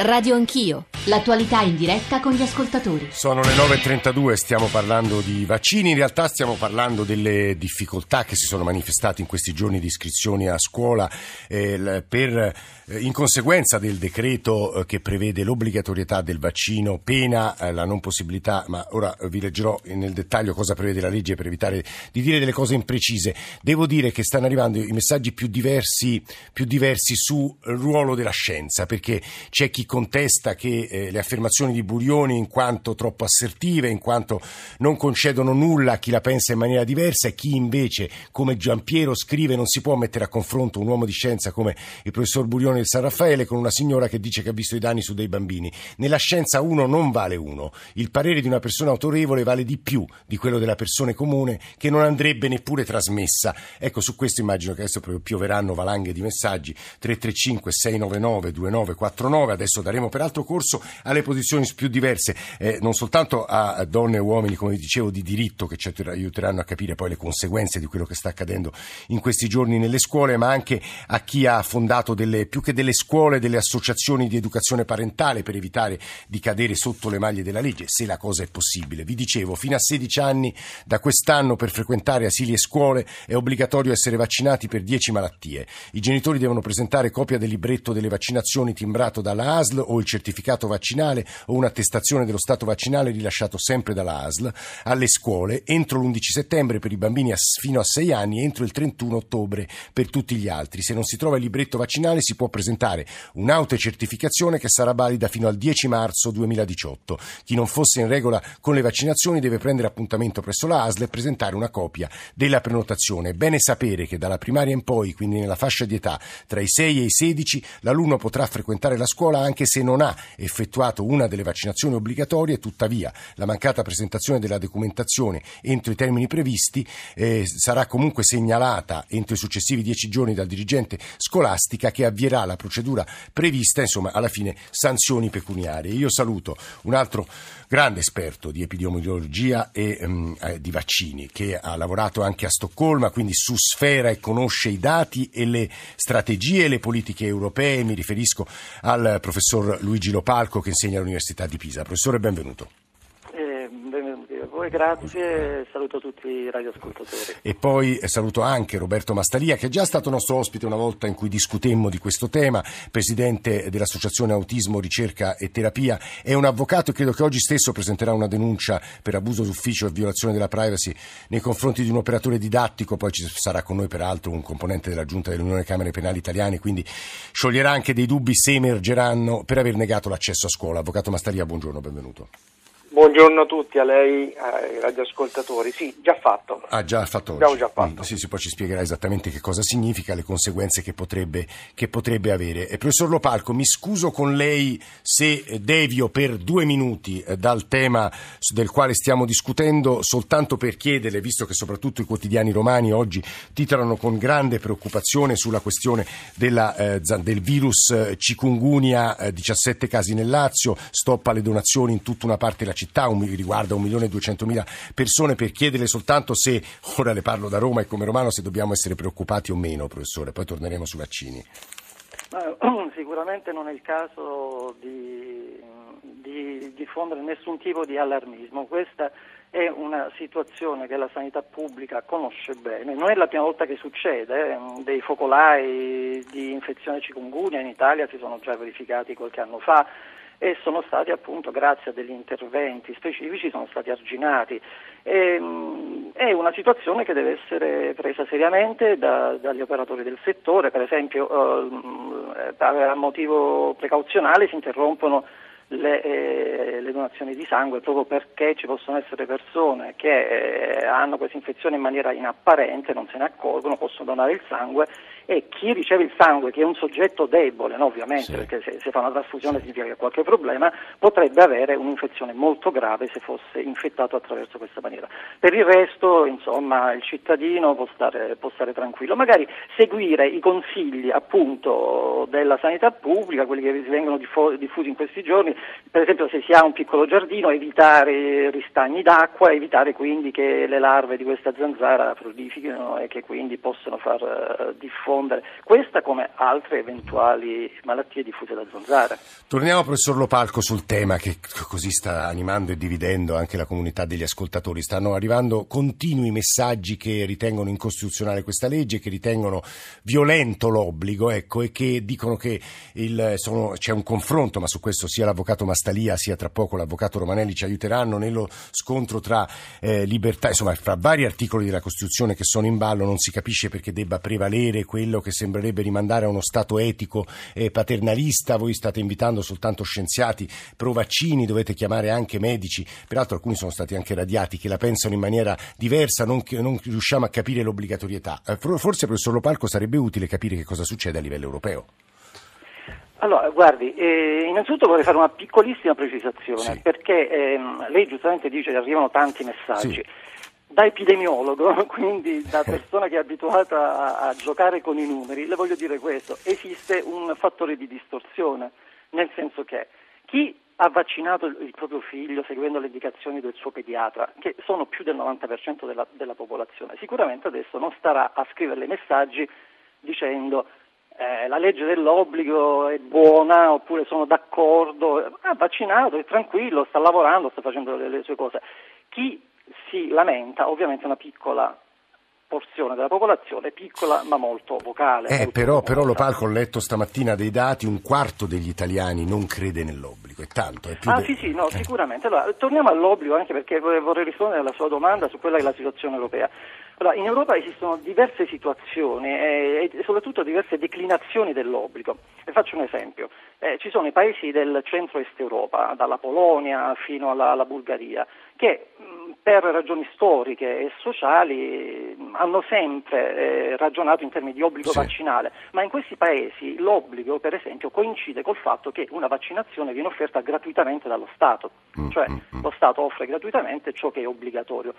Radio Anch'io, l'attualità in diretta con gli ascoltatori. Sono le 9.32, stiamo parlando di vaccini, in realtà stiamo parlando delle difficoltà che si sono manifestate in questi giorni di iscrizioni a scuola eh, per, eh, in conseguenza del decreto eh, che prevede l'obbligatorietà del vaccino, pena eh, la non possibilità, ma ora vi leggerò nel dettaglio cosa prevede la legge per evitare di dire delle cose imprecise. Devo dire che stanno arrivando i messaggi più diversi, più diversi sul ruolo della scienza, perché c'è chi contesta che eh, le affermazioni di Burioni in quanto troppo assertive, in quanto non concedono nulla a chi la pensa in maniera diversa e chi invece, come Giampiero scrive, non si può mettere a confronto un uomo di scienza come il professor Burioni del San Raffaele con una signora che dice che ha visto i danni su dei bambini. Nella scienza uno non vale uno. Il parere di una persona autorevole vale di più di quello della persona comune che non andrebbe neppure trasmessa. Ecco, su questo immagino che adesso pioveranno valanghe di messaggi. 335 699 2949. Adesso adesso daremo peraltro corso alle posizioni più diverse, eh, non soltanto a donne e uomini, come dicevo, di diritto che ci aiuteranno a capire poi le conseguenze di quello che sta accadendo in questi giorni nelle scuole, ma anche a chi ha fondato delle, più che delle scuole, delle associazioni di educazione parentale per evitare di cadere sotto le maglie della legge, se la cosa è possibile. Vi dicevo, fino a 16 anni da quest'anno per frequentare asili e scuole è obbligatorio essere vaccinati per 10 malattie. I genitori devono presentare copia del libretto delle vaccinazioni timbrato dalla ASL ASL o il certificato vaccinale o un'attestazione dello stato vaccinale rilasciato sempre dalla ASL alle scuole entro l'11 settembre per i bambini fino a 6 anni e entro il 31 ottobre per tutti gli altri. Se non si trova il libretto vaccinale si può presentare un'autocertificazione che sarà valida fino al 10 marzo 2018. Chi non fosse in regola con le vaccinazioni deve prendere appuntamento presso la ASL e presentare una copia della prenotazione. È bene sapere che dalla primaria in poi, quindi nella fascia di età tra i 6 e i 16, l'alunno potrà frequentare la scuola anche se non ha effettuato una delle vaccinazioni obbligatorie, tuttavia la mancata presentazione della documentazione entro i termini previsti eh, sarà comunque segnalata entro i successivi dieci giorni dal dirigente scolastica che avvierà la procedura prevista, insomma alla fine sanzioni pecuniarie. Io saluto un altro grande esperto di epidemiologia e um, eh, di vaccini che ha lavorato anche a Stoccolma, quindi su sfera e conosce i dati e le strategie e le politiche europee. Mi riferisco al professor Luigi Lopalco che insegna all'Università di Pisa. Professore, benvenuto. Grazie, saluto tutti i radioascoltatori. E poi eh, saluto anche Roberto Mastalia, che è già stato nostro ospite una volta in cui discutemmo di questo tema, presidente dell'Associazione Autismo, Ricerca e Terapia. È un avvocato e credo che oggi stesso presenterà una denuncia per abuso d'ufficio e violazione della privacy nei confronti di un operatore didattico. Poi ci sarà con noi peraltro un componente della Giunta dell'Unione Camere Penali Italiane, quindi scioglierà anche dei dubbi se emergeranno per aver negato l'accesso a scuola. Avvocato Mastalia, buongiorno, benvenuto. Buongiorno a tutti, a lei, ai radioascoltatori. Sì, già fatto. Ah, già fatto Abbiamo già fatto. Mm, sì, sì, poi ci spiegherà esattamente che cosa significa, le conseguenze che potrebbe, che potrebbe avere. E, professor Lopalco, mi scuso con lei se devio per due minuti eh, dal tema del quale stiamo discutendo, soltanto per chiederle, visto che soprattutto i quotidiani romani oggi titolano con grande preoccupazione sulla questione della, eh, del virus eh, cikungunya, eh, 17 casi nel Lazio, stop alle donazioni in tutta una parte della città città, un, riguarda 1.200.000 persone, per chiederle soltanto se, ora le parlo da Roma e come romano, se dobbiamo essere preoccupati o meno, professore, poi torneremo sui vaccini. sicuramente non è il caso di, di diffondere nessun tipo di allarmismo. Questa è una situazione che la sanità pubblica conosce bene. Non è la prima volta che succede, eh. dei focolai di infezione cikungunya in Italia si sono già verificati qualche anno fa e sono stati appunto grazie a degli interventi specifici sono stati arginati. E, mh, è una situazione che deve essere presa seriamente da, dagli operatori del settore, per esempio eh, a motivo precauzionale si interrompono le, eh, le, donazioni di sangue proprio perché ci possono essere persone che eh, hanno questa infezione in maniera inapparente, non se ne accorgono, possono donare il sangue e chi riceve il sangue, che è un soggetto debole, no, ovviamente, sì. perché se, se, fa una trasfusione sì. significa che ha qualche problema, potrebbe avere un'infezione molto grave se fosse infettato attraverso questa maniera. Per il resto, insomma, il cittadino può stare, può stare tranquillo, magari seguire i consigli appunto della sanità pubblica, quelli che vengono diffusi in questi giorni, per esempio se si ha un piccolo giardino evitare ristagni d'acqua, evitare quindi che le larve di questa zanzara prolifichino e che quindi possano far uh, diffondere diffondere questa come altre eventuali malattie diffuse da zanzara. Torniamo professor Lopalco sul tema che così sta animando e dividendo anche la comunità degli ascoltatori. Stanno arrivando continui messaggi che ritengono incostituzionale questa legge, che ritengono violento l'obbligo ecco, e che dicono che il, sono, c'è un confronto, ma su questo sia l'avvocato Mastalia sia tra poco l'avvocato Romanelli ci aiuteranno nello scontro tra eh, libertà, insomma fra vari articoli della Costituzione che sono in ballo, non si capisce perché debba prevalere quello che sembrerebbe rimandare a uno Stato etico e paternalista. Voi state invitando soltanto scienziati pro vaccini, dovete chiamare anche medici, peraltro alcuni sono stati anche radiati che la pensano in maniera diversa, non, non riusciamo a capire l'obbligatorietà. Eh, forse, professor Lopalco, sarebbe utile capire che cosa succede a livello europeo. Allora, guardi, eh, innanzitutto vorrei fare una piccolissima precisazione, sì. perché ehm, lei giustamente dice che arrivano tanti messaggi. Sì. Da epidemiologo, quindi da persona che è abituata a, a giocare con i numeri, le voglio dire questo, esiste un fattore di distorsione, nel senso che chi ha vaccinato il proprio figlio seguendo le indicazioni del suo pediatra, che sono più del 90% della, della popolazione, sicuramente adesso non starà a scriverle messaggi dicendo eh, la legge dell'obbligo è buona oppure sono d'accordo, ha vaccinato, è tranquillo, sta lavorando, sta facendo le, le sue cose. Chi si lamenta, ovviamente una piccola porzione della popolazione piccola ma molto vocale. Eh, molto però, però Lopalco, ho letto stamattina dei dati, un quarto degli italiani non crede nell'obbligo, è tanto. È ah de... sì sì, no, eh. sicuramente. Allora, torniamo all'obbligo anche perché vorrei rispondere alla sua domanda su quella che è la situazione europea. Allora, in Europa esistono diverse situazioni eh, e soprattutto diverse declinazioni dell'obbligo. E faccio un esempio. Eh, ci sono i paesi del centro-est Europa, dalla Polonia fino alla, alla Bulgaria, che mh, per ragioni storiche e sociali mh, hanno sempre eh, ragionato in termini di obbligo sì. vaccinale, ma in questi paesi l'obbligo, per esempio, coincide col fatto che una vaccinazione viene offerta gratuitamente dallo Stato, mm, cioè mm, mm. lo Stato offre gratuitamente ciò che è obbligatorio.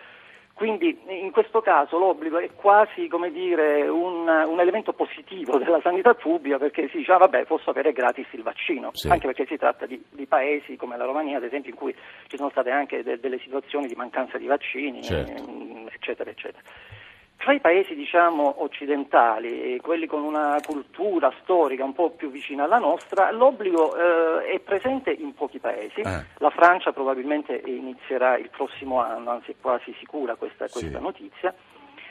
Quindi in questo caso l'obbligo è quasi dire, un, un, elemento positivo della sanità pubblica perché si dice ah, vabbè posso avere gratis il vaccino, sì. anche perché si tratta di, di, paesi come la Romania ad esempio in cui ci sono state anche de, delle situazioni di mancanza di vaccini, certo. eccetera, eccetera. Tra i paesi diciamo, occidentali, quelli con una cultura storica un po' più vicina alla nostra, l'obbligo eh, è presente in pochi paesi. Eh. La Francia probabilmente inizierà il prossimo anno, anzi è quasi sicura questa, questa sì. notizia.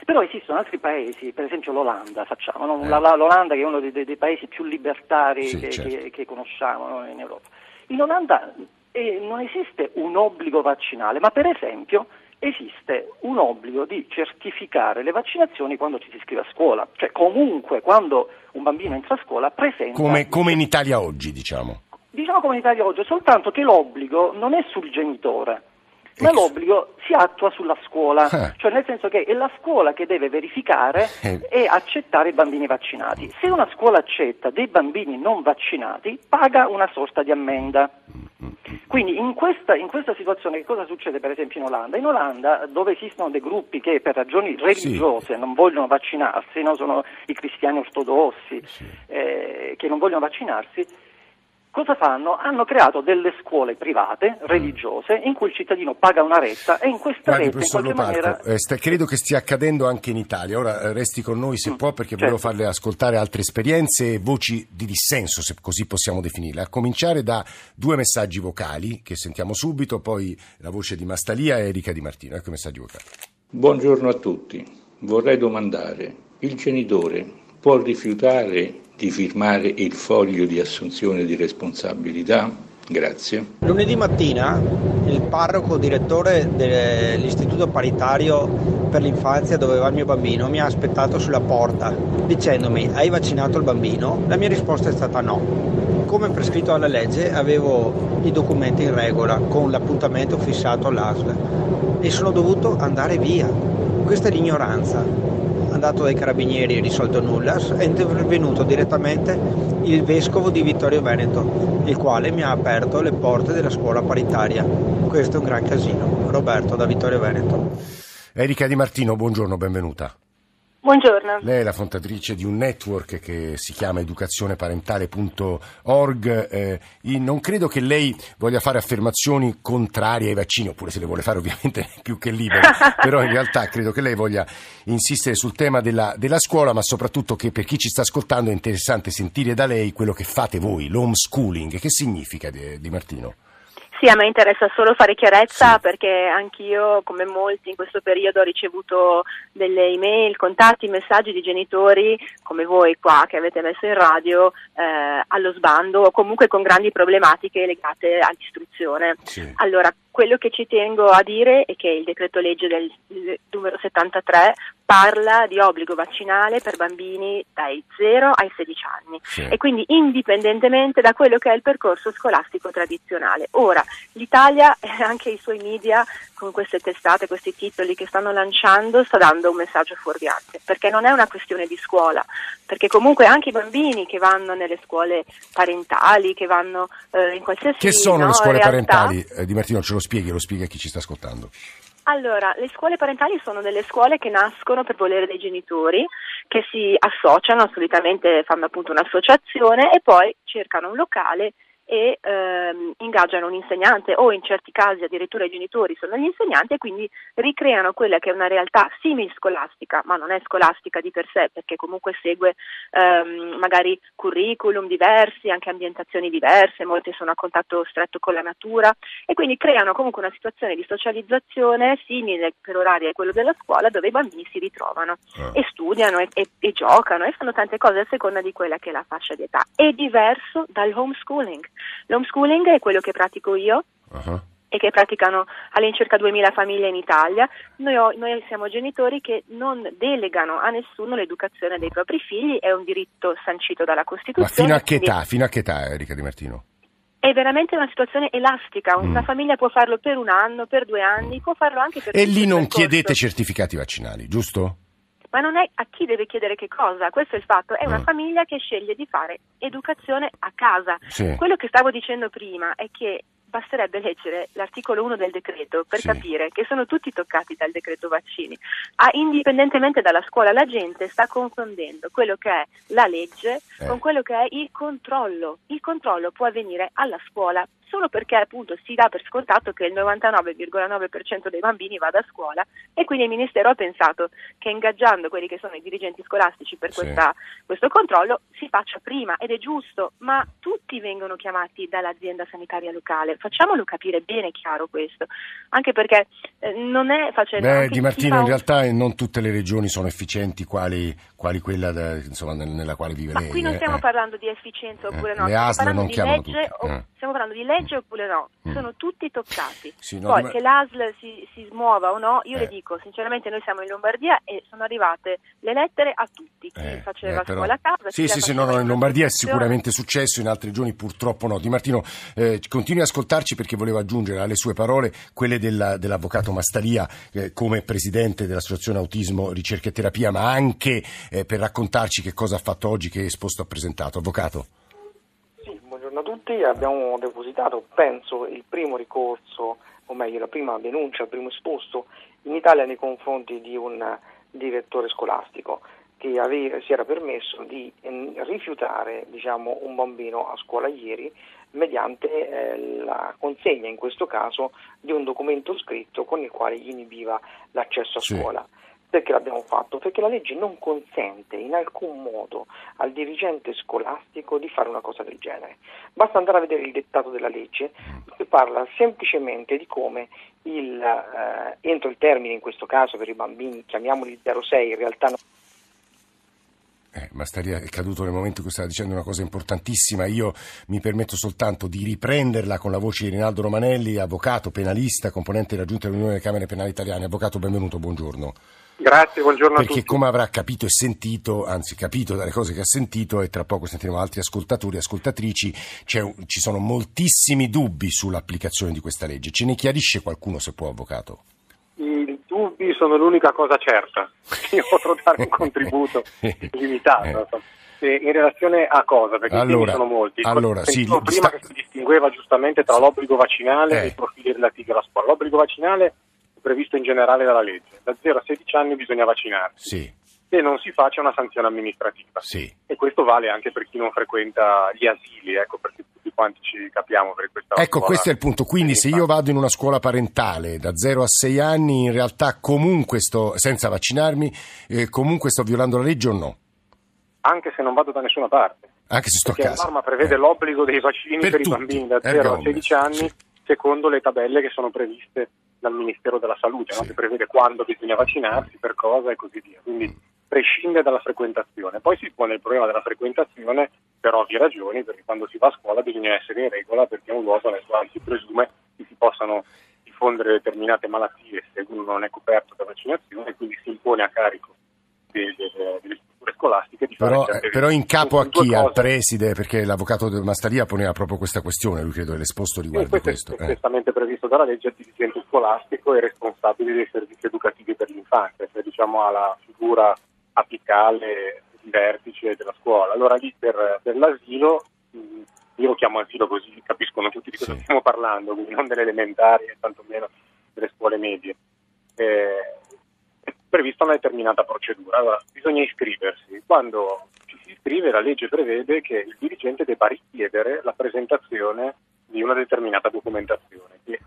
Però esistono altri paesi, per esempio l'Olanda, facciamo, no? eh. l'Olanda che è uno dei, dei paesi più libertari sì, che, certo. che, che, conosciamo no? in Europa. In Olanda eh, non esiste un obbligo vaccinale, ma per esempio esiste un obbligo di certificare le vaccinazioni quando ci si iscrive a scuola, cioè comunque quando un bambino entra a scuola presenta... Come, come in Italia oggi, diciamo. Diciamo come in Italia oggi, soltanto che l'obbligo non è sul genitore, ma l'obbligo si attua sulla scuola, eh. cioè nel senso che è la scuola che deve verificare eh. e accettare i bambini vaccinati. Se una scuola accetta dei bambini non vaccinati, paga una sorta di ammenda. Quindi in questa, in questa, situazione che cosa succede per esempio in Olanda? In Olanda dove esistono dei gruppi che per ragioni religiose sì. non vogliono vaccinarsi, no? sono i cristiani ortodossi sì. eh, che non vogliono vaccinarsi, cosa fanno? Hanno creato delle scuole private, religiose, in cui il cittadino paga una retta e in questa Guardi, retta in qualche Loparco, maniera... Eh, sta, credo che stia accadendo anche in Italia. Ora eh, resti con noi se mm, può perché certo. volevo farle ascoltare altre esperienze e voci di dissenso, se così possiamo definirle. A cominciare da due messaggi vocali che sentiamo subito, poi la voce di Mastalia e Erika Di Martino. Ecco i messaggi vocali. Buongiorno a tutti. Vorrei domandare, il genitore può rifiutare di firmare il foglio di assunzione di responsabilità? Grazie. Lunedì mattina il parroco direttore dell'istituto paritario per l'infanzia dove va il mio bambino mi ha aspettato sulla porta dicendomi hai vaccinato il bambino? La mia risposta è stata no. Come prescritto dalla legge avevo i documenti in regola con l'appuntamento fissato all'ASL e sono dovuto andare via. Questa è l'ignoranza andato dai carabinieri e risolto nulla, è intervenuto direttamente il vescovo di Vittorio Veneto, il quale mi ha aperto le porte della scuola paritaria. Questo è un gran casino. Roberto da Vittorio Veneto. Erika Di Martino, buongiorno, benvenuta. Buongiorno. Lei è la fondatrice di un network che si chiama educazioneparentale.org. Eh, non credo che lei voglia fare affermazioni contrarie ai vaccini, oppure se le vuole fare ovviamente è più che libera, però in realtà credo che lei voglia insistere sul tema della, della, scuola, ma soprattutto che per chi ci sta ascoltando è interessante sentire da lei quello che fate voi, l'homeschooling. Che significa di, di Martino? Sì, a me interessa solo fare chiarezza sì. perché anch'io, come molti in questo periodo, ho ricevuto delle email, contatti, messaggi di genitori come voi qua che avete messo in radio eh, allo sbando o comunque con grandi problematiche legate all'istruzione. Sì. Allora, quello che ci tengo a dire è che il decreto legge del numero 73 parla di obbligo vaccinale per bambini dai 0 ai 16 anni sì. e quindi indipendentemente da quello che è il percorso scolastico tradizionale. Ora, l'Italia e anche i suoi media con queste testate, questi titoli che stanno lanciando, sta dando un messaggio fuorviante, perché non è una questione di scuola, perché comunque anche i bambini che vanno nelle scuole parentali, che vanno eh, in qualsiasi Che sono no, le scuole realtà, parentali? Eh, Di Martino ce lo spieghi, lo spieghi a chi ci sta ascoltando. Allora, le scuole parentali sono delle scuole che nascono per volere dei genitori, che si associano, solitamente fanno appunto un'associazione e poi cercano un locale e ehm, ingaggiano un insegnante o in certi casi addirittura i genitori sono gli insegnanti e quindi ricreano quella che è una realtà simil scolastica, ma non è scolastica di per sé perché comunque segue ehm, magari curriculum diversi, anche ambientazioni diverse, molte sono a contatto stretto con la natura e quindi creano comunque una situazione di socializzazione simile per orario a quello della scuola dove i bambini si ritrovano ah. e studiano e, e, e giocano e fanno tante cose a seconda di quella che è la fascia di età. È diverso dal homeschooling L'homeschooling è quello che pratico io. Uh-huh. E che praticano all'incirca 2000 famiglie in Italia. Noi, noi, siamo genitori che non delegano a nessuno l'educazione dei propri figli, è un diritto sancito dalla Costituzione. Ma fino a che età, fino a che età Erika Di Martino? È veramente una situazione elastica, una mm. famiglia può farlo per un anno, per due anni, può farlo anche per E lì non chiedete certificati vaccinali, giusto? Ma non è a chi deve chiedere che cosa, questo è il fatto, è una mm. famiglia che sceglie di fare educazione a casa. Sì. Quello che stavo dicendo prima è che basterebbe leggere l'articolo 1 del decreto per sì. capire che sono tutti toccati dal decreto vaccini. Ah, indipendentemente dalla scuola, la gente sta confondendo quello che è la legge eh. con quello che è il controllo. Il controllo può avvenire alla scuola solo perché appunto si dà per scontato che il 99,9% dei bambini vada a scuola e quindi il Ministero ha pensato che ingaggiando quelli che sono i dirigenti scolastici per sì. questa, questo controllo si faccia prima. Ed è giusto, ma tutti vengono chiamati dall'azienda sanitaria locale. Facciamolo capire bene chiaro questo, anche perché non è facile... Beh, Di Martino, in realtà non tutte le regioni sono efficienti quali, quali quella da, insomma, nella quale vive Ma lei. qui non eh, stiamo eh. parlando di efficienza oppure eh, no, le ASL non chiamano legge. O, stiamo parlando di legge oppure no, mm. sono tutti toccati. Sì, no, Poi ma... che l'ASL si, si, smuova o no, io le dico, sinceramente noi siamo in Lombardia e sono arrivate le lettere a tutti, chi faceva però... scuola a casa. Sì, sì, sì, no, no, in Lombardia è sicuramente successo, in altre regioni purtroppo no. Di Martino, continui a ascoltarci perché volevo aggiungere alle sue parole quelle della, dell'avvocato Mastalia eh, come presidente dell'Associazione Autismo, Ricerca e Terapia, ma anche eh, per raccontarci che cosa ha fatto oggi, che esposto ha presentato. Avvocato. Sì, buongiorno a tutti. Abbiamo depositato, penso, il primo ricorso, o meglio, la prima denuncia, il primo esposto in Italia nei confronti di un direttore scolastico che aveva, si era permesso di eh, rifiutare diciamo, un bambino a scuola ieri mediante eh, la consegna in questo caso di un documento scritto con il quale gli inibiva l'accesso a sì. scuola. Perché l'abbiamo fatto? Perché la legge non consente in alcun modo al dirigente scolastico di fare una cosa del genere. Basta andare a vedere il dettato della legge che parla semplicemente di come il, eh, entro il termine, in questo caso per i bambini, chiamiamoli 06, in realtà non eh, Mastaria è caduto nel momento in cui stava dicendo una cosa importantissima. Io mi permetto soltanto di riprenderla con la voce di Rinaldo Romanelli, avvocato, penalista, componente della Giunta dell'Unione delle Camere Penali Italiane. Avvocato, benvenuto, buongiorno. Grazie, buongiorno Perché a tutti. come avrà capito e sentito, anzi capito dalle cose che ha sentito e tra poco sentiremo altri ascoltatori e ascoltatrici, ci sono moltissimi dubbi sull'applicazione di questa legge. Ce ne chiarisce qualcuno se può, avvocato? Dubbi sono l'unica cosa certa. Io potrò dare un contributo limitato. Eh. In relazione a cosa? Perché allora, sono molti. Allora, sì, prima sta... che si distingueva giustamente tra l'obbligo vaccinale eh. e i profili relativi alla scuola. L'obbligo vaccinale è previsto in generale dalla legge. Da 0 a 16 anni bisogna vaccinarsi. Sì. se non si fa c'è una sanzione amministrativa. Sì. E questo vale anche per chi non frequenta gli asili, ecco, perché quanti ci capiamo per questa Ecco, scuola questo è il punto. Quindi se io vado in una scuola parentale da 0 a 6 anni, in realtà comunque sto, senza vaccinarmi, eh, comunque sto violando la legge o no? Anche se non vado da nessuna parte. Anche se sto perché a casa. la norma prevede Eh. l'obbligo dei vaccini Per per, i bambini da ergo 0 a omnes, 16 anni, sì. secondo le tabelle che sono previste dal Ministero della Salute, no? Sì. che prevede quando bisogna vaccinarsi, per cosa e così via. Quindi prescinde dalla frequentazione. Poi si pone il problema della frequentazione per ovvie ragioni, perché quando si va a scuola bisogna essere in regola perché è un luogo nel quale si presume che si possano diffondere determinate malattie se uno non è coperto da vaccinazione quindi si impone a carico de- de- delle strutture scolastiche di fare Però, certe eh, però in capo a chi? Al preside, perché l'avvocato Mastaria poneva proprio questa questione, lui credo l'esposto Sì, riguardi questo questo. è eh. espressamente previsto dalla legge al dirigente scolastico e responsabile dei servizi educativi per l'infanzia, cioè diciamo alla figura apicale di vertice della scuola. Allora lì per, per l'asilo, io lo chiamo asilo così capiscono tutti di cosa Sì. stiamo parlando, quindi non delle elementari e tantomeno delle scuole medie. Eh, è prevista una determinata procedura. Allora, bisogna iscriversi. Quando ci si iscrive, la legge prevede che il dirigente debba richiedere la presentazione di una determinata documentazione, che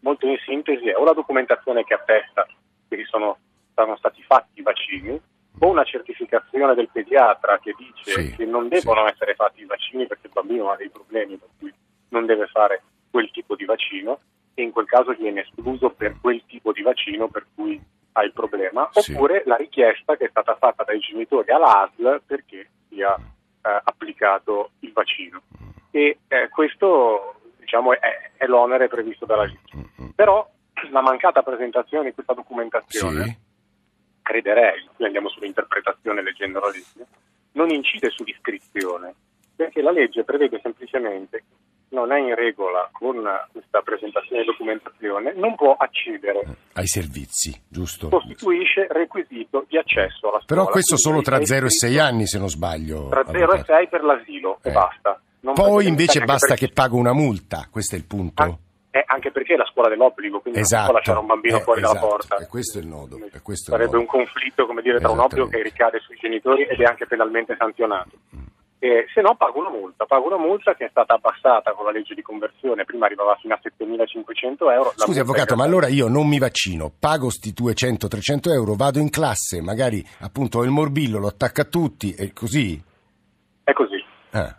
molto in sintesi è o la documentazione che attesta che sono, sono stati fatti i vaccini, o una certificazione del pediatra che dice Sì, che non devono essere fatti i vaccini perché il bambino ha dei problemi per cui non deve fare quel tipo di vaccino e in quel caso viene escluso per quel tipo di vaccino per cui ha il problema, Sì. oppure la richiesta che è stata fatta dai genitori all'ASL perché sia eh, applicato il vaccino. E eh, questo diciamo, è, è l'onere previsto dalla legge. Mm, Però la mancata presentazione di questa documentazione, Sì. Crederei, qui andiamo sull'interpretazione leggendo la legge, non incide sull'iscrizione, perché la legge prevede semplicemente non è in regola con questa presentazione di documentazione, non può accedere, Ai servizi, giusto? costituisce requisito di accesso alla scuola. Però questo solo tra è 0 e 6 iscritto anni, se non sbaglio. Tra 0 e avvocato. 6 per l'asilo Eh. e basta. Non Poi invece basta che pago una multa, questo è il punto. Ah, eh, anche perché è la scuola dell'obbligo, quindi non si Esatto. può lasciare un bambino Eh, fuori esatto. dalla porta. E questo è il nodo, questo è il Sarebbe nodo. un conflitto come dire, tra un obbligo che ricade sui genitori ed è anche penalmente sanzionato. Eh, se no pago una multa, pago una multa che è stata abbassata con la legge di conversione, prima arrivava fino a 7.500 euro. Scusi avvocato, ma allora io non mi vaccino, pago sti 200-300 euro, vado in classe, magari appunto ho il morbillo, lo attacco a tutti e così? È così. Ah,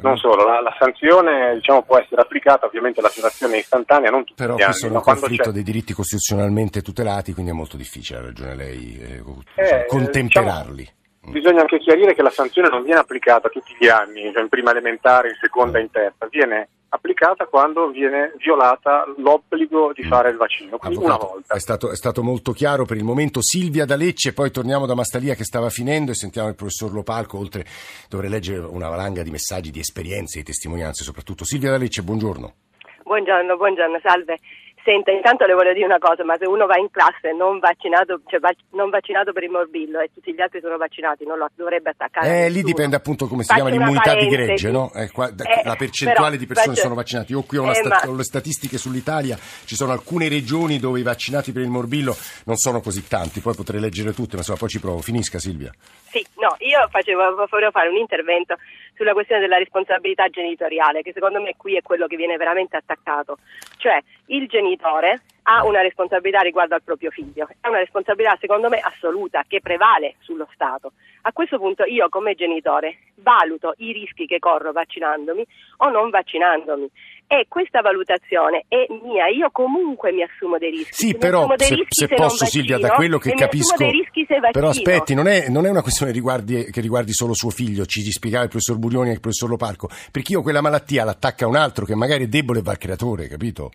Non solo, la, la sanzione diciamo, può essere applicata, ovviamente la violazione è istantanea, non tutti Però gli anni, ma un conflitto c'è- dei diritti costituzionalmente tutelati, quindi è molto difficile, ha ragione lei, eh, Eh, contemperarli. Bisogna anche chiarire che la sanzione non viene applicata tutti gli anni, cioè in prima elementare, in seconda e in terza, viene applicata quando viene violata l'obbligo di fare il vaccino, quindi una Avvocato, volta. È stato, è stato molto chiaro per il momento. Silvia da Lecce, poi torniamo da Mastalia che stava finendo e sentiamo il professor Lopalco, oltre dovrei leggere una valanga di messaggi, di esperienze, di testimonianze soprattutto. Silvia da Lecce, buongiorno. Buongiorno, buongiorno, salve. Senta, intanto le voglio dire una cosa, ma se uno va in classe non vaccinato, cioè vac- non vaccinato per il morbillo e tutti gli altri sono vaccinati, non lo dovrebbe attaccare. Eh, lì dipende appunto come si Faccio chiama l'immunità di parentesi. gregge, no? Eh, qua- Eh, la percentuale però di persone faccio- sono vaccinate. Io qui ho, Eh, sta- ma- ho le statistiche sull'Italia, ci sono alcune regioni dove i vaccinati per il morbillo non sono così tanti, poi potrei leggere tutte, ma insomma poi ci provo. Finisca Silvia. Sì, no, io facevo, volevo fare un intervento sulla questione della responsabilità genitoriale, che secondo me qui è quello che viene veramente attaccato. Cioè, il genitore ha una responsabilità riguardo al proprio figlio, è una responsabilità secondo me assoluta che prevale sullo Stato. A questo punto io come genitore valuto i rischi che corro vaccinandomi o non vaccinandomi e questa valutazione è mia, io comunque mi assumo dei rischi. Sì, Mi però se, rischi se se posso Silvia, da vaccino quello che capisco... assumo dei rischi se vaccino. Però aspetti, non è, non è una questione riguardi- che riguardi solo suo figlio, ci spiegava il professor Burioni e il professor Loparco, perché io quella malattia l'attacca a un altro che magari è debole e va al creatore, capito?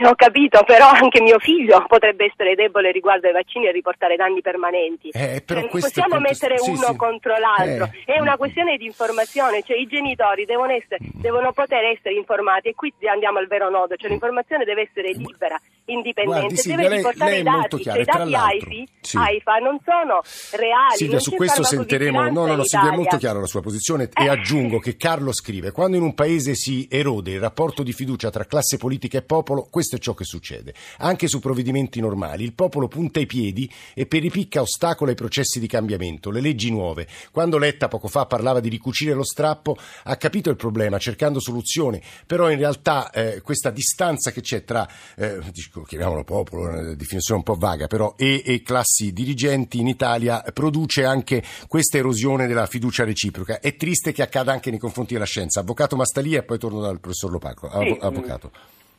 Ho capito, però anche mio figlio potrebbe essere debole riguardo ai vaccini e riportare danni permanenti. Eh, Cioè, possiamo contest- mettere sì, uno sì. contro l'altro, Eh. è una questione di informazione, cioè i genitori devono, essere, devono poter essere informati e qui andiamo al vero nodo, cioè l'informazione deve essere libera, indipendente, Guardi, Silvia, deve lei- riportare lei è i molto dati, chiara, cioè i dati AIFI, sì. AIFA non sono reali. Silvia, su questo sentiremo. No, no, no, Silvia, è molto chiara la sua posizione e aggiungo che Carlo scrive: quando in un paese si erode il rapporto di fiducia tra classe politica e popolo, questo è ciò che succede. Anche su provvedimenti normali il popolo punta i piedi e per ripicca ostacola i processi di cambiamento, le leggi nuove. Quando Letta poco fa parlava di ricucire lo strappo, ha capito il problema cercando soluzioni, però in realtà eh, questa distanza che c'è tra, eh, chiamiamolo popolo, una definizione un po' vaga, però, e, e classi dirigenti in Italia produce anche questa erosione della fiducia reciproca. È triste che accada anche nei confronti della scienza. Avvocato Mastalia e poi torno dal professor Lopaco. Sì, Avvocato.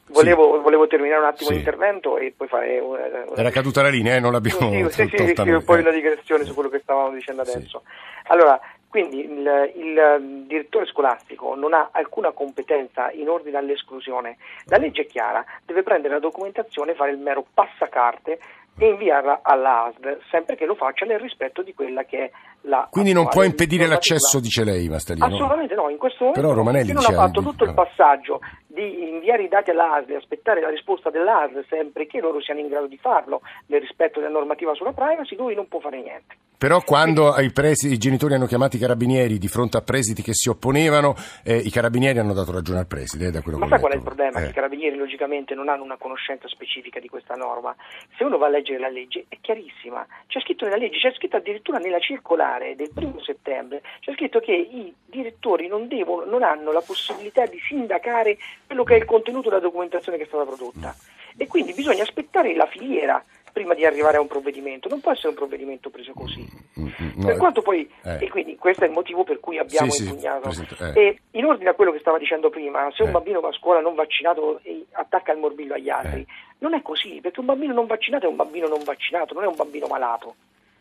Volevo, sì. volevo, terminare un attimo sì. l'intervento e poi fare una, una... Era caduta la linea, eh? non l'abbiamo sì, sì, sì, sì, poi una digressione su quello che stavamo dicendo adesso. Allora, quindi il, il, direttore scolastico non ha alcuna competenza in ordine all'esclusione. La legge è chiara, deve prendere la documentazione, fare il mero passacarte e inviarla all'ASD, sempre che lo faccia nel rispetto di quella che è la. Quindi non può impedire l'accesso, dice lei, Mastalino? Assolutamente no, in questo momento Però Romanelli non ha fatto tutto il passaggio di inviare i dati all'ASD e aspettare la risposta dell'ASD sempre che loro siano in grado di farlo nel rispetto della normativa sulla privacy, lui non può fare niente. Però quando i, presi, i, genitori hanno chiamato i carabinieri di fronte a presidi che si opponevano, eh, i carabinieri hanno dato ragione al preside. Eh, da quello Ma sai qual è il problema? Eh. I carabinieri logicamente non hanno una conoscenza specifica di questa norma. Se uno va a leggere la legge è chiarissima, c'è scritto nella legge, c'è scritto addirittura nella circolare del primo settembre, c'è scritto che i direttori non, devono, non hanno la possibilità di sindacare quello che è il contenuto della documentazione che è stata prodotta. E quindi bisogna aspettare la filiera prima di arrivare a un provvedimento, non può essere un provvedimento preso così. No, per quanto poi, eh. e quindi questo è il motivo per cui abbiamo sì, impugnato. Sì, eh. E in ordine a quello che stava dicendo prima, se un eh. bambino va a scuola non vaccinato e attacca il morbillo agli altri, eh. non è così, perché un bambino non vaccinato è un bambino non vaccinato, non è un bambino malato.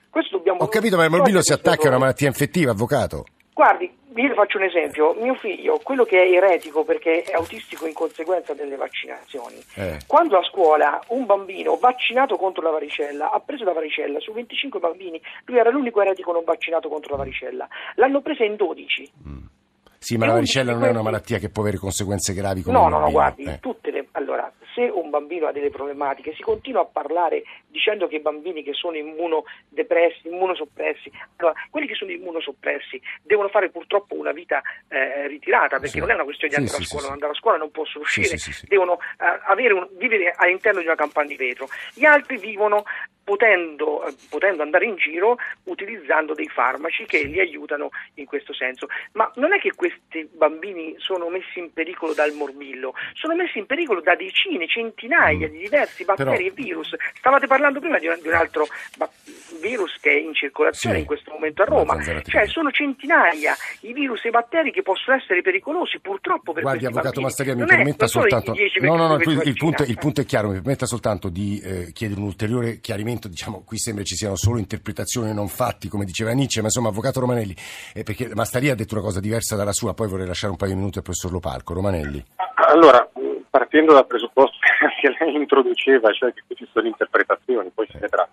Questo dobbiamo Ho capito, ma il morbillo si attacca a una malattia infettiva, avvocato. Guardi, io le faccio un esempio, mio figlio, quello che è eretico perché è autistico in conseguenza delle vaccinazioni, eh. quando a scuola un bambino vaccinato contro la varicella ha preso la varicella su 25 bambini, lui era l'unico eretico non vaccinato contro la varicella, l'hanno presa in 12. Mm. Sì, ma e la varicella non è una malattia che può avere conseguenze gravi come No, no, no, guardi, eh. tutte le, allora, se un bambino ha delle problematiche, si continua a parlare dicendo che i bambini che sono immunodepressi, immunosoppressi, allora, quelli che sono immunosoppressi devono fare purtroppo una vita eh, ritirata, perché sì. non è una questione di andare sì, a scuola, sì, andare a scuola non possono uscire, devono eh, un, vivere all'interno di una campagna di vetro. Gli altri vivono potendo, eh, potendo, andare in giro utilizzando dei farmaci che li aiutano in questo senso. Ma non è che questi bambini sono messi in pericolo dal morbillo, sono messi in pericolo da decine, centinaia di diversi batteri Però... e virus. Stavate parlando prima di un, di un altro virus che è in circolazione sì. in questo momento a Roma, cioè sono centinaia i virus e i batteri che possono essere pericolosi purtroppo per Guardi, avvocato Massaria, mi permetta soltanto no, no, no, il, il, punto, il, punto, è chiaro, mi permetta soltanto di eh, chiedere un ulteriore chiarimento momento diciamo, qui sembra ci siano solo interpretazioni e non fatti, come diceva Nietzsche, ma insomma, Avvocato Romanelli, eh, perché Mastaria ha detto una cosa diversa dalla sua, poi vorrei lasciare un paio di minuti al professor Lopalco. Romanelli. Allora, partendo dal presupposto che lei introduceva, cioè che qui ci sono interpretazioni, poi si vedrà.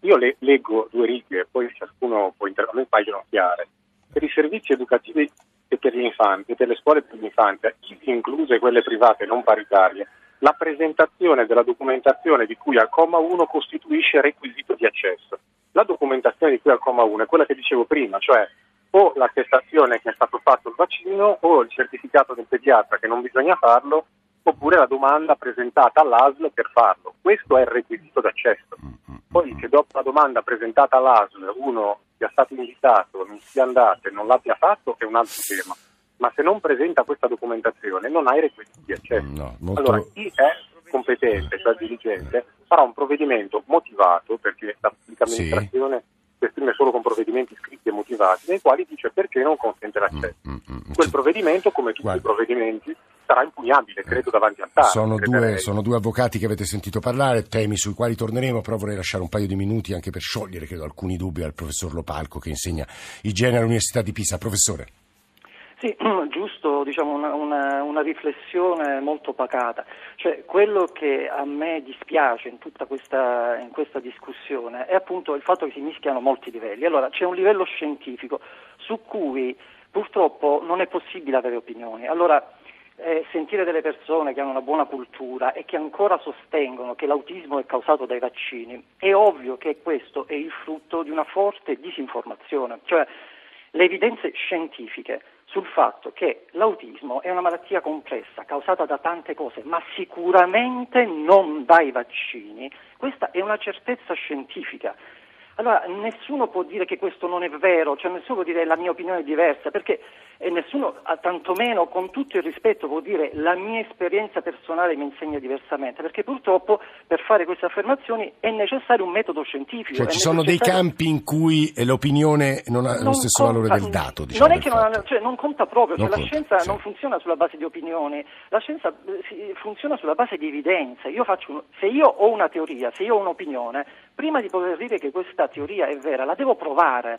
Io le, leggo due righe, poi ciascuno può intervenire, paiono chiare. Per i servizi educativi e per gli infanti, per le scuole per l'infanzia, incluse quelle private non paritarie, la presentazione della documentazione di cui al comma 1 costituisce requisito di accesso. La documentazione di cui al comma 1 è quella che dicevo prima, cioè o l'attestazione che è stato fatto il vaccino o il certificato del pediatra che non bisogna farlo oppure la domanda presentata all'ASL per farlo. Questo è il requisito d'accesso. Poi che dopo la domanda presentata all'ASL uno sia stato invitato, non sia andato e non l'abbia fatto è un altro tema ma se non presenta questa documentazione non ha i requisiti di accesso. No, molto... Allora chi è competente, cioè dirigente, farà un provvedimento motivato, perché la pubblica amministrazione sì. si esprime solo con provvedimenti scritti e motivati, nei quali dice perché non consente l'accesso. Mm, mm, mm. Quel provvedimento, come tutti Guarda. i provvedimenti, sarà impugnabile, credo, davanti al TAR. Sono due, sono due, avvocati che avete sentito parlare, temi sui quali torneremo, però vorrei lasciare un paio di minuti anche per sciogliere, credo, alcuni dubbi al professor Lopalco che insegna igiene all'Università di Pisa. Professore. Sì, giusto diciamo, una, una, una, riflessione molto pacata. Cioè, quello che a me dispiace in tutta questa, in questa, discussione è appunto il fatto che si mischiano molti livelli. Allora, c'è un livello scientifico su cui purtroppo non è possibile avere opinioni. Allora, eh, sentire delle persone che hanno una buona cultura e che ancora sostengono che l'autismo è causato dai vaccini, è ovvio che questo è il frutto di una forte disinformazione. Cioè, le evidenze scientifiche sul fatto che l'autismo è una malattia complessa causata da tante cose, ma sicuramente non dai vaccini, questa è una certezza scientifica. Allora, nessuno può dire che questo non è vero, cioè nessuno può dire la mia opinione è diversa, perché e nessuno, tantomeno con tutto il rispetto, può dire la mia esperienza personale mi insegna diversamente, perché purtroppo per fare queste affermazioni è necessario un metodo scientifico. Cioè ci sono dei campi in cui l'opinione non ha non lo stesso conta, valore del dato. Diciamo, non è che non, ha, cioè, non, conta proprio, non cioè, conta, la scienza sì. non funziona sulla base di opinioni, la scienza eh, funziona sulla base di evidenze. Io un, se io ho una teoria, se io ho un'opinione, prima di poter dire che questa teoria è vera, la devo provare.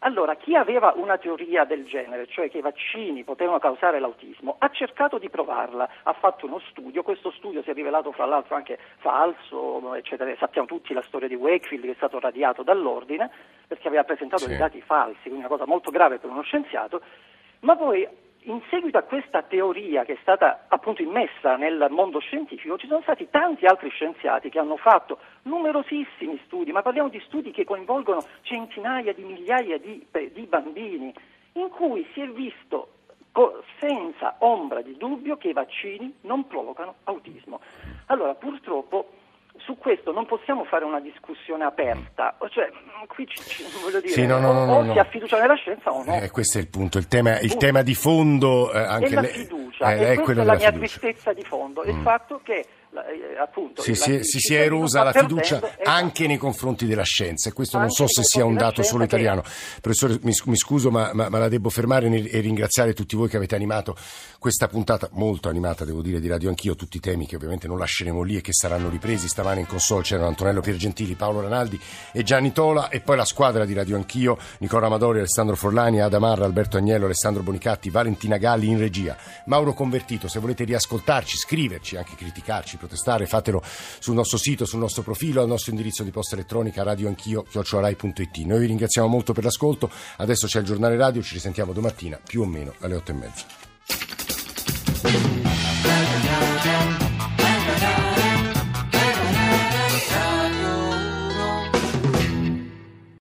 Allora, chi aveva una teoria del genere, cioè che i vaccini potevano causare l'autismo, ha cercato di provarla, ha fatto uno studio, questo studio si è rivelato fra l'altro anche falso, eccetera. sappiamo tutti la storia di Wakefield che è stato radiato dall'ordine perché aveva presentato sì. dei dati falsi, quindi una cosa molto grave per uno scienziato, ma poi in seguito a questa teoria che è stata appunto immessa nel mondo scientifico, ci sono stati tanti altri scienziati che hanno fatto numerosissimi studi, ma parliamo di studi che coinvolgono centinaia di migliaia di, di bambini, in cui si è visto senza ombra di dubbio che i vaccini non provocano autismo. Allora, purtroppo su questo non possiamo fare una discussione aperta, cioè, qui ci, ci, voglio dire, sì, no, no, no, o si ha fiducia nella scienza o no. Eh, questo è il punto, il tema, il tema di fondo... Eh, anche è la fiducia, eh, e questa è la mia fiducia. tristezza di fondo, mm. il fatto che appunto sì, si, si, si, è erosa la fiducia esatto. anche nei confronti della scienza. E questo anche non so se sia un dato solo italiano. Che... professore mi, mi scuso ma, ma, ma, la devo fermare e ringraziare tutti voi che avete animato questa puntata molto animata devo dire di Radio Anch'io tutti i temi che ovviamente non lasceremo lì e che saranno ripresi. Stamane in console c'erano Antonello Piergentili Paolo Ranaldi e Gianni Tola e poi la squadra di Radio Anch'io Nicola Amadori Alessandro Forlani Adamarra Alberto Agnello Alessandro Bonicatti Valentina Galli in regia Mauro Convertito. Se volete riascoltarci scriverci anche criticarci protestare fatelo sul nostro sito, sul nostro profilo, al nostro indirizzo di posta elettronica radioanchio chiocciolalai.it. Noi vi ringraziamo molto per l'ascolto, adesso c'è il giornale radio, ci risentiamo domattina più o meno alle otto e mezza.